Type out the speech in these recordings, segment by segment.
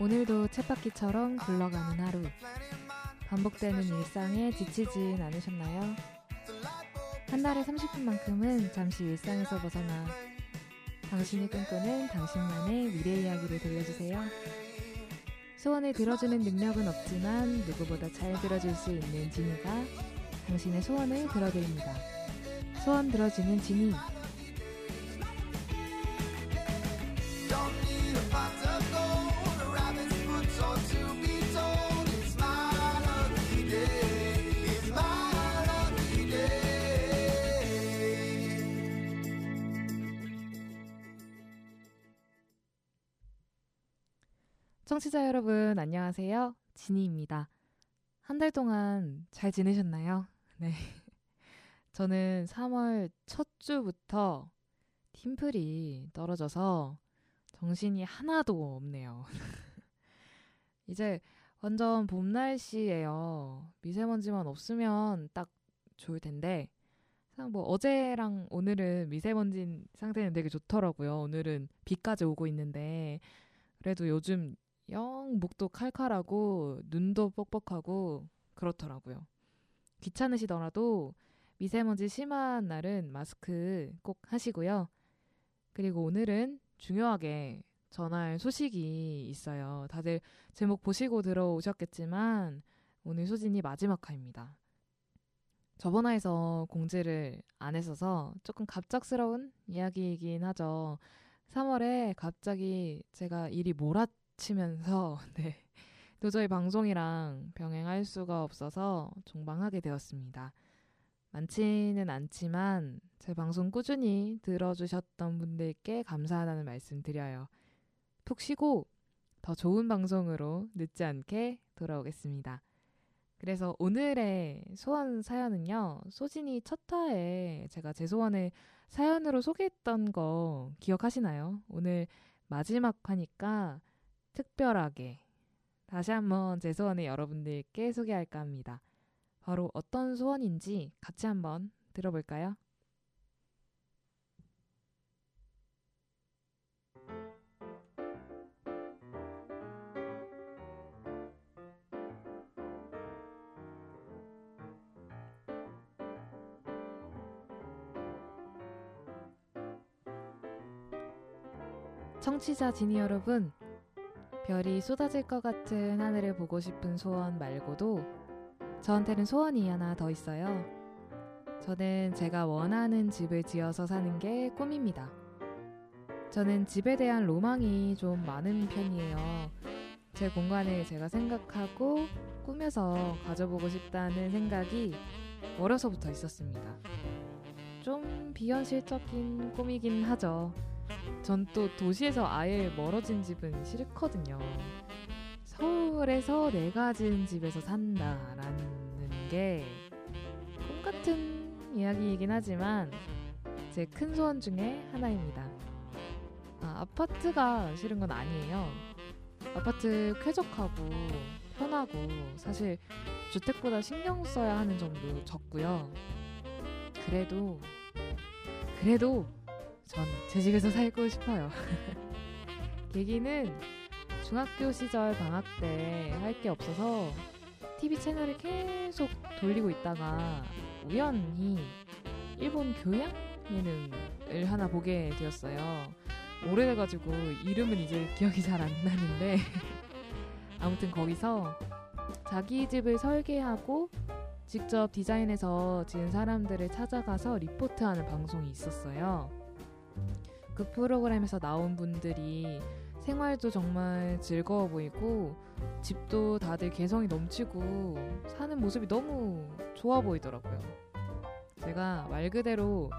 오늘도 쳇바퀴처럼 굴러가는 하루. 반복되는 일상에 지치진 않으셨나요? 한 달에 30분만큼은 잠시 일상에서 벗어나 당신이 꿈꾸는 당신만의 미래 이야기를 들려주세요. 소원을 들어주는 능력은 없지만 누구보다 잘 들어줄 수 있는 지니가 당신의 소원을 들어드립니다. 소원 들어주는 지니. 청취자 여러분, 안녕하세요. 지니입니다. 한 달 동안 잘 지내셨나요? 네. 저는 3월 첫 주부터 팀플이 떨어져서 정신이 하나도 없네요. 이제 완전 봄 날씨예요. 미세먼지만 없으면 딱 좋을 텐데, 뭐 어제랑 오늘은 미세먼지 상태는 되게 좋더라고요. 오늘은 비까지 오고 있는데, 그래도 요즘 영 목도 칼칼하고 눈도 뻑뻑하고 그렇더라고요. 귀찮으시더라도 미세먼지 심한 날은 마스크 꼭 하시고요. 그리고 오늘은 중요하게 전할 소식이 있어요. 다들 제목 보시고 들어오셨겠지만 오늘 소진이 마지막 화입니다. 저번 화에서 공지를 안 했어서 조금 갑작스러운 이야기이긴 하죠. 3월에 갑자기 제가 일이 몰아 치면서 네, 도저히 방송이랑 병행할 수가 없어서 종방하게 되었습니다. 많지는 않지만 제 방송 꾸준히 들어주셨던 분들께 감사하다는 말씀 드려요. 푹 쉬고 더 좋은 방송으로 늦지 않게 돌아오겠습니다. 그래서 오늘의 소원 사연은요, 소진이 첫 화에 제가 제 소원을 사연으로 소개했던 거 기억하시나요? 오늘 마지막 화니까 특별하게 다시 한번 제 소원을 여러분들께 소개할까 합니다. 바로 어떤 소원인지 같이 한번 들어볼까요? 청취자 지니 여러분, 별이 쏟아질 것 같은 하늘을 보고 싶은 소원 말고도 저한테는 소원이 하나 더 있어요. 저는 제가 원하는 집을 지어서 사는 게 꿈입니다. 저는 집에 대한 로망이 좀 많은 편이에요. 제 공간을 제가 생각하고 꾸며서 가져보고 싶다는 생각이 어려서부터 있었습니다. 좀 비현실적인 꿈이긴 하죠. 전 또 도시에서 아예 멀어진 집은 싫거든요. 서울에서 내가 지은 집에서 산다라는 게 꿈 같은 이야기이긴 하지만 제 큰 소원 중에 하나입니다. 아, 아파트가 싫은 건 아니에요. 아파트 쾌적하고 편하고 사실 주택보다 신경 써야 하는 점도 적고요. 그래도 그래도 전제 집에서 살고 싶어요. 계기는 중학교 시절 방학 때 할 게 없어서 TV 채널을 계속 돌리고 있다가 우연히 일본 교양 예능을 하나 보게 되었어요. 오래돼가지고 이름은 이제 기억이 잘 안 나는데 아무튼 거기서 자기 집을 설계하고 직접 디자인해서 지은 사람들을 찾아가서 리포트하는 방송이 있었어요. 그 프로그램에서 나온 분들이 생활도 정말 즐거워 보이고 집도 다들 개성이 넘치고 사는 모습이 너무 좋아 보이더라고요. 제가 말 그대로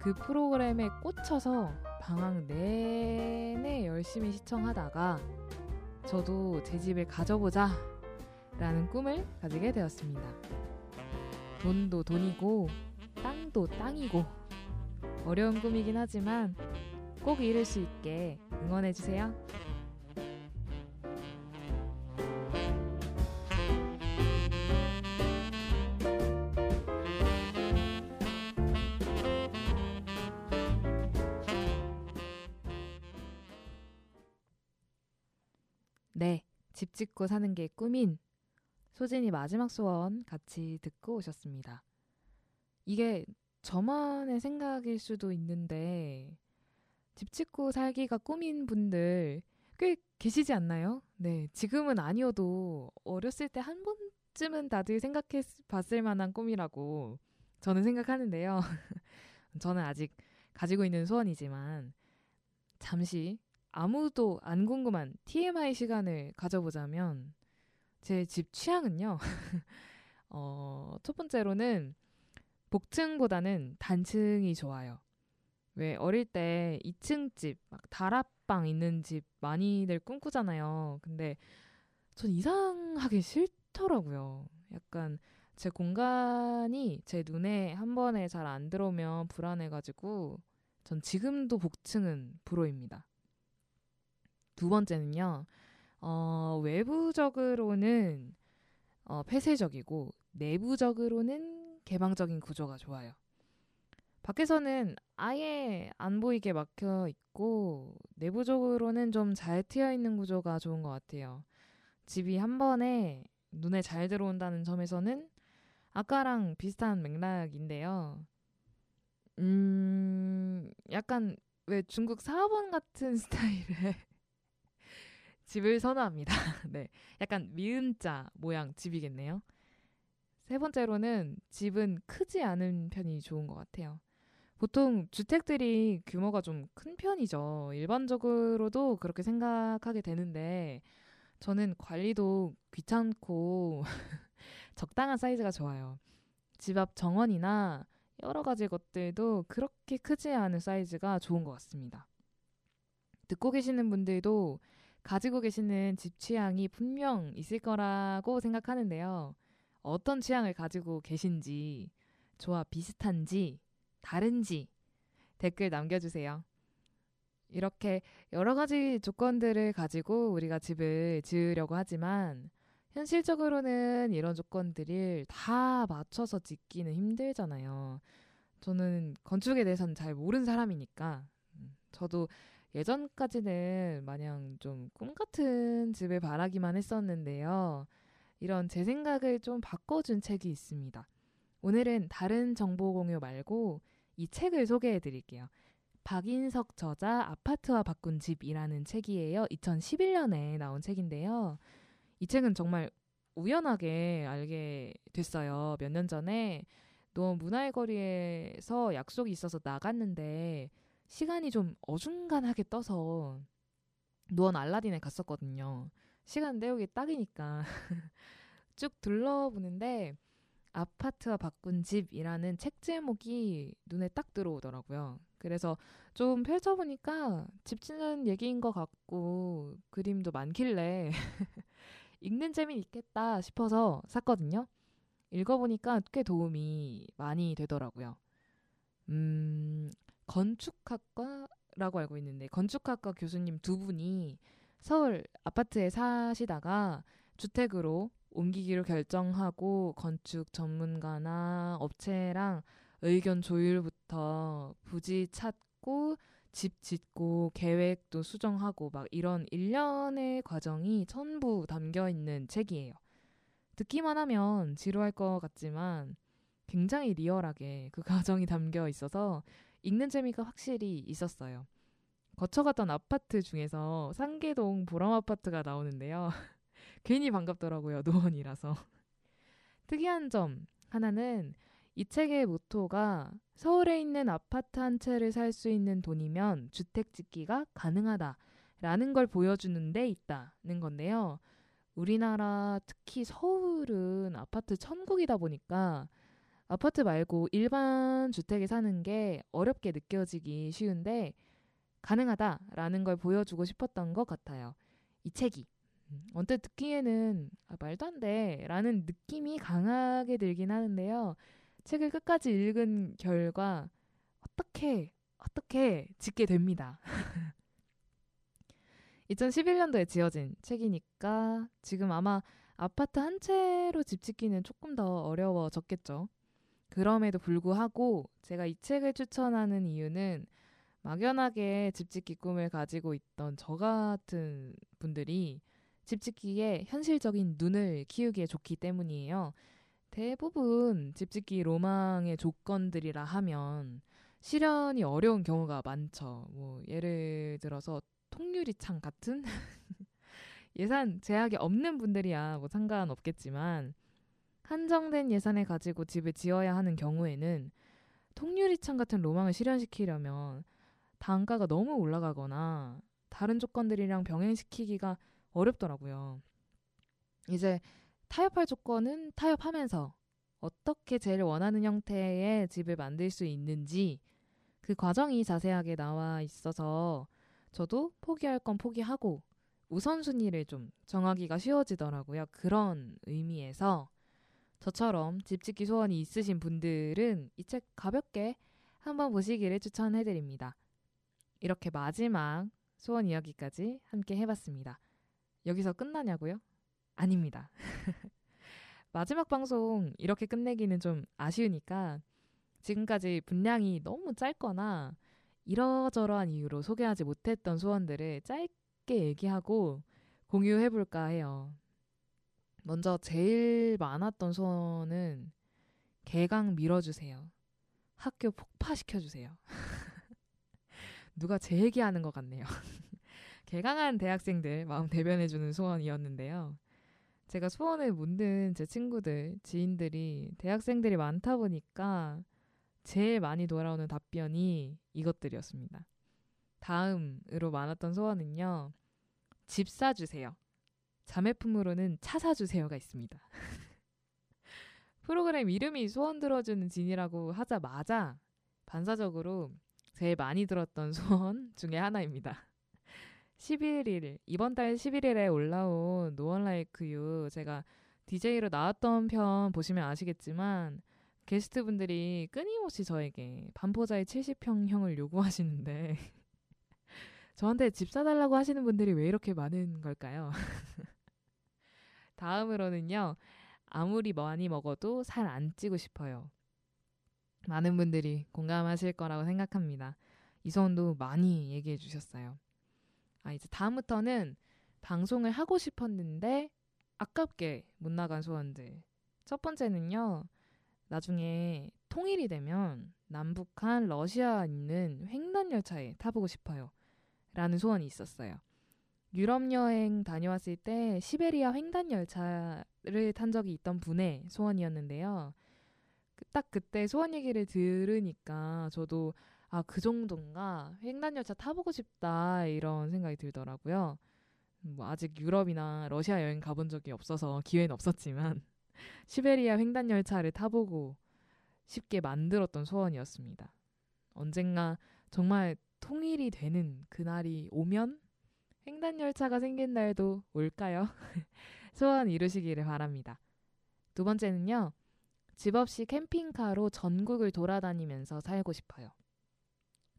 그 프로그램에 꽂혀서 방학 내내 열심히 시청하다가 저도 제 집을 가져보자 라는 꿈을 가지게 되었습니다. 돈도 돈이고 땅도 땅이고 어려운 꿈이긴 하지만 꼭 이룰 수 있게 응원해주세요. 네, 집 짓고 사는 게 꿈인 소진이 마지막 소원 같이 듣고 오셨습니다. 이게 저만의 생각일 수도 있는데 집 짓고 살기가 꿈인 분들 꽤 계시지 않나요? 네, 지금은 아니어도 어렸을 때 한 번쯤은 다들 생각해 봤을 만한 꿈이라고 저는 생각하는데요. 저는 아직 가지고 있는 소원이지만 잠시 아무도 안 궁금한 TMI 시간을 가져보자면 제 집 취향은요. 어, 첫 번째로는 복층보다는 단층이 좋아요. 왜 어릴 때 2층 집, 막 다락방 있는 집 많이들 꿈꾸잖아요. 근데 전 이상하게 싫더라고요. 약간 제 공간이 제 눈에 한 번에 잘 안 들어오면 불안해가지고 전 지금도 복층은 불호입니다. 두 번째는요, 어, 외부적으로는 어, 폐쇄적이고 내부적으로는 개방적인 구조가 좋아요. 밖에서는 아예 안 보이게 막혀 있고 내부적으로는 좀 잘 트여 있는 구조가 좋은 것 같아요. 집이 한 번에 눈에 잘 들어온다는 점에서는 아까랑 비슷한 맥락인데요. 음, 약간 왜 중국 사원 같은 스타일의 집을 선호합니다. 네. 약간 미음자 모양 집이겠네요. 세 번째로는 집은 크지 않은 편이 좋은 것 같아요. 보통 주택들이 규모가 좀 큰 편이죠. 일반적으로도 그렇게 생각하게 되는데, 저는 관리도 귀찮고 적당한 사이즈가 좋아요. 집 앞 정원이나 여러 가지 것들도 그렇게 크지 않은 사이즈가 좋은 것 같습니다. 듣고 계시는 분들도 가지고 계시는 집 취향이 분명 있을 거라고 생각하는데요. 어떤 취향을 가지고 계신지, 저와 비슷한지, 다른지 댓글 남겨주세요. 이렇게 여러 가지 조건들을 가지고 우리가 집을 지으려고 하지만 현실적으로는 이런 조건들을 다 맞춰서 짓기는 힘들잖아요. 저는 건축에 대해서는 잘 모르는 사람이니까 음, 저도 예전까지는 마냥 좀 꿈 같은 집을 바라기만 했었는데요. 이런 제 생각을 좀 바꿔준 책이 있습니다. 오늘은 다른 정보 공유 말고 이 책을 소개해 드릴게요. 박인석 저자 아파트와 바꾼 집이라는 책이에요. 2011년에 나온 책인데요. 이 책은 정말 우연하게 알게 됐어요. 몇 년 전에 너무 문화의 거리에서 약속이 있어서 나갔는데 시간이 좀 어중간하게 떠서 노원 알라딘에 갔었거든요. 시간 때우기 딱이니까 쭉 둘러보는데 아파트와 바꾼 집이라는 책 제목이 눈에 딱 들어오더라고요. 그래서 좀 펼쳐보니까 집 짓는 얘기인 것 같고 그림도 많길래 읽는 재미는 있겠다 싶어서 샀거든요. 읽어보니까 꽤 도움이 많이 되더라고요. 음, 건축학과라고 알고 있는데 건축학과 교수님 두 분이 서울 아파트에 사시다가 주택으로 옮기기로 결정하고 건축 전문가나 업체랑 의견 조율부터 부지 찾고 집 짓고 계획도 수정하고 막 이런 일련의 과정이 전부 담겨 있는 책이에요. 듣기만 하면 지루할 것 같지만 굉장히 리얼하게 그 과정이 담겨 있어서 읽는 재미가 확실히 있었어요. 거쳐갔던 아파트 중에서 상계동 보람 아파트가 나오는데요. 괜히 반갑더라고요. 노원이라서. 특이한 점 하나는 이 책의 모토가 서울에 있는 아파트 한 채를 살 수 있는 돈이면 주택 짓기가 가능하다라는 걸 보여주는 데 있다는 건데요. 우리나라 특히 서울은 아파트 천국이다 보니까 아파트 말고 일반 주택에 사는 게 어렵게 느껴지기 쉬운데 가능하다라는 걸 보여주고 싶었던 것 같아요. 이 책이. 음, 언뜻 듣기에는 아, 말도 안 돼. 라는 느낌이 강하게 들긴 하는데요. 책을 끝까지 읽은 결과 어떻게, 어떻게 짓게 됩니다. 2011년도에 지어진 책이니까 지금 아마 아파트 한 채로 집 짓기는 조금 더 어려워졌겠죠. 그럼에도 불구하고 제가 이 책을 추천하는 이유는 막연하게 집 짓기 꿈을 가지고 있던 저 같은 분들이 집 짓기에 현실적인 눈을 키우기에 좋기 때문이에요. 대부분 집 짓기 로망의 조건들이라 하면 실현이 어려운 경우가 많죠. 뭐 예를 들어서 통유리창 같은 예산 제약이 없는 분들이야 뭐 상관 없겠지만 한정된 예산을 가지고 집을 지어야 하는 경우에는 통유리창 같은 로망을 실현시키려면 단가가 너무 올라가거나 다른 조건들이랑 병행시키기가 어렵더라고요. 이제 타협할 조건은 타협하면서 어떻게 제일 원하는 형태의 집을 만들 수 있는지 그 과정이 자세하게 나와 있어서 저도 포기할 건 포기하고 우선순위를 좀 정하기가 쉬워지더라고요. 그런 의미에서 저처럼 집 짓기 소원이 있으신 분들은 이 책 가볍게 한번 보시기를 추천해드립니다. 이렇게 마지막 소원 이야기까지 함께 해봤습니다. 여기서 끝나냐고요? 아닙니다. 마지막 방송 이렇게 끝내기는 좀 아쉬우니까 지금까지 분량이 너무 짧거나 이러저러한 이유로 소개하지 못했던 소원들을 짧게 얘기하고 공유해볼까 해요. 먼저 제일 많았던 소원은 개강 밀어주세요. 학교 폭파시켜주세요. 누가 제 얘기하는 것 같네요. 개강한 대학생들 마음 대변해주는 소원이었는데요. 제가 소원을 묻는 제 친구들, 지인들이 대학생들이 많다 보니까 제일 많이 돌아오는 답변이 이것들이었습니다. 다음으로 많았던 소원은요. 집 사주세요. 자매품으로는 차 사주세요가 있습니다. 프로그램 이름이 소원 들어주는 진이라고 하자마자 반사적으로 제일 많이 들었던 소원 중에 하나입니다. 11일, 이번 달 11일에 올라온 노원 라이크 유 제가 DJ로 나왔던 편 보시면 아시겠지만 게스트 분들이 끊임없이 저에게 반포자의 70평형을 요구하시는데 저한테 집 사달라고 하시는 분들이 왜 이렇게 많은 걸까요? 다음으로는요. 아무리 많이 먹어도 살 안 찌고 싶어요. 많은 분들이 공감하실 거라고 생각합니다. 이 소원도 많이 얘기해 주셨어요. 아, 이제 다음부터는 방송을 하고 싶었는데 아깝게 못 나간 소원들. 첫 번째는요. 나중에 통일이 되면 남북한 러시아 있는 횡단 열차에 타보고 싶어요. 라는 소원이 있었어요. 유럽 여행 다녀왔을 때 시베리아 횡단 열차를 탄 적이 있던 분의 소원이었는데요. 그딱 그때 소원 얘기를 들으니까 저도 아, 그 정도인가? 횡단 열차 타보고 싶다 이런 생각이 들더라고요. 뭐 아직 유럽이나 러시아 여행 가본 적이 없어서 기회는 없었지만 시베리아 횡단 열차를 타보고 쉽게 만들었던 소원이었습니다. 언젠가 정말 통일이 되는 그날이 오면 횡단 열차가 생긴 날도 올까요? 소원 이루시기를 바랍니다. 두 번째는요. 집 없이 캠핑카로 전국을 돌아다니면서 살고 싶어요.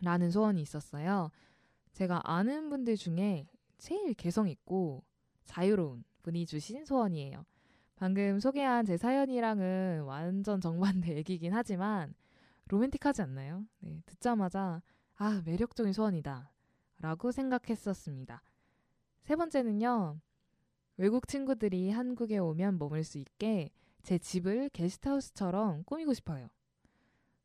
라는 소원이 있었어요. 제가 아는 분들 중에 제일 개성 있고 자유로운 분이 주신 소원이에요. 방금 소개한 제 사연이랑은 완전 정반대 얘기긴 하지만 로맨틱하지 않나요? 네, 듣자마자 아, 매력적인 소원이다. 라고 생각했었습니다. 세 번째는요. 외국 친구들이 한국에 오면 머물 수 있게 제 집을 게스트하우스처럼 꾸미고 싶어요.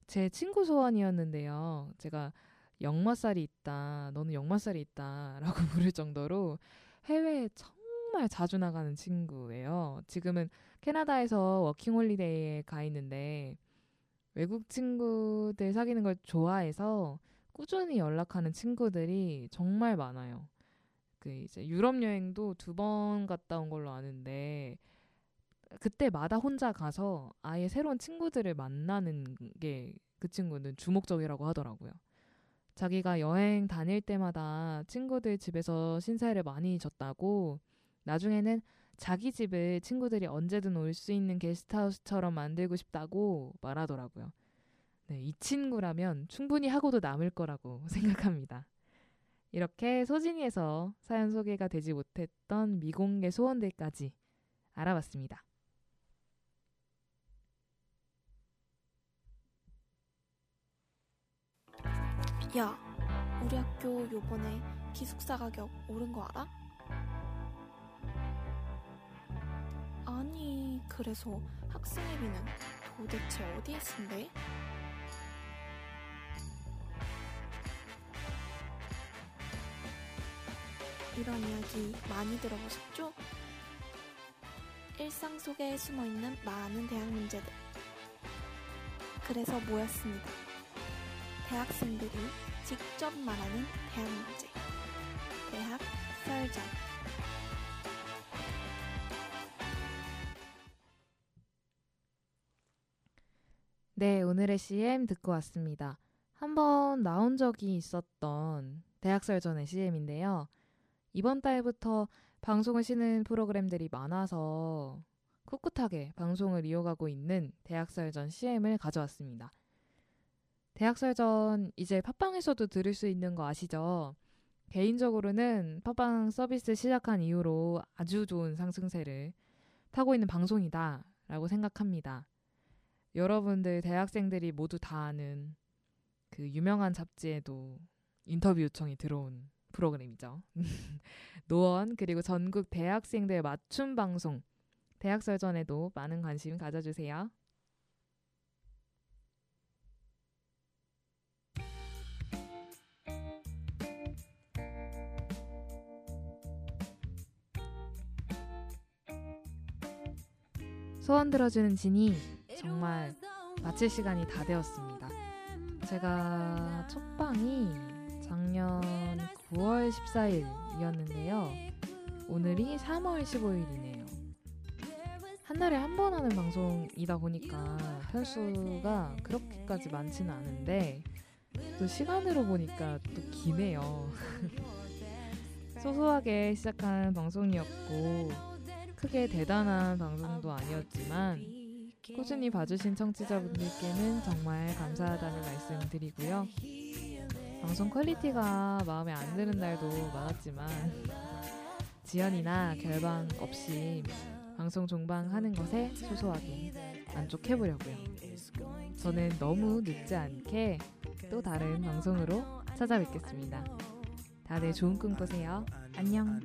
제 친구 소원이었는데요. 제가 역마살이 있다, 너는 역마살이 있다 라고 부를 정도로 해외에 정말 자주 나가는 친구예요. 지금은 캐나다에서 워킹홀리데이에 가 있는데 외국 친구들 사귀는 걸 좋아해서 꾸준히 연락하는 친구들이 정말 많아요. 그 이제 유럽 여행도 두 번 갔다 온 걸로 아는데 그때마다 혼자 가서 아예 새로운 친구들을 만나는 게 그 친구는 주목적이라고 하더라고요. 자기가 여행 다닐 때마다 친구들 집에서 신세를 많이 졌다고 나중에는 자기 집을 친구들이 언제든 올 수 있는 게스트하우스처럼 만들고 싶다고 말하더라고요. 네, 이 친구라면 충분히 하고도 남을 거라고 생각합니다. 이렇게 소진이에서 사연 소개가 되지 못했던 미공개 소원들까지 알아봤습니다. 야, 우리 학교 요번에 기숙사 가격 오른 거 알아? 그래서 학생회비는 도대체 어디에 쓴대? 이런 이야기 많이 들어보셨죠? 일상 속에 숨어 있는 많은 대학 문제들. 그래서 모였습니다. 대학생들이 직접 말하는 대학 문제. 대학 썰전. 네, 오늘의 CM 듣고 왔습니다. 한번 나온 적이 있었던 대학 설전의 CM인데요. 이번 달부터 방송을 쉬는 프로그램들이 많아서 꿋꿋하게 방송을 이어가고 있는 대학설전 CM을 가져왔습니다. 대학설전 이제 팟빵에서도 들을 수 있는 거 아시죠? 개인적으로는 팟빵 서비스 시작한 이후로 아주 좋은 상승세를 타고 있는 방송이다 라고 생각합니다. 여러분들 대학생들이 모두 다 아는 그 유명한 잡지에도 인터뷰 요청이 들어온 프로그램이죠. 노원 그리고 전국 대학생들 맞춤 방송 대학설전에도 많은 관심 가져주세요. 소원 들어주는 진이 정말 마칠 시간이 다 되었습니다. 제가 첫 방이 작년 9월 14일이었는데요. 오늘이 3월 15일이네요. 한 달에 한 번 하는 방송이다 보니까 편수가 그렇게까지 많지는 않은데 또 시간으로 보니까 또 기네요. 소소하게 시작한 방송이었고 크게 대단한 방송도 아니었지만 꾸준히 봐주신 청취자분들께는 정말 감사하다는 말씀 드리고요. 방송 quality가 마음에 안 드는 날도 많았지만 지연이나 결방 없이 방송 종방하는 것에 소소하게 만족해보려고요. 저는 너무 늦지 않게 또 다른 방송으로 찾아뵙겠습니다. 다들 좋은 꿈 꾸세요. 안녕.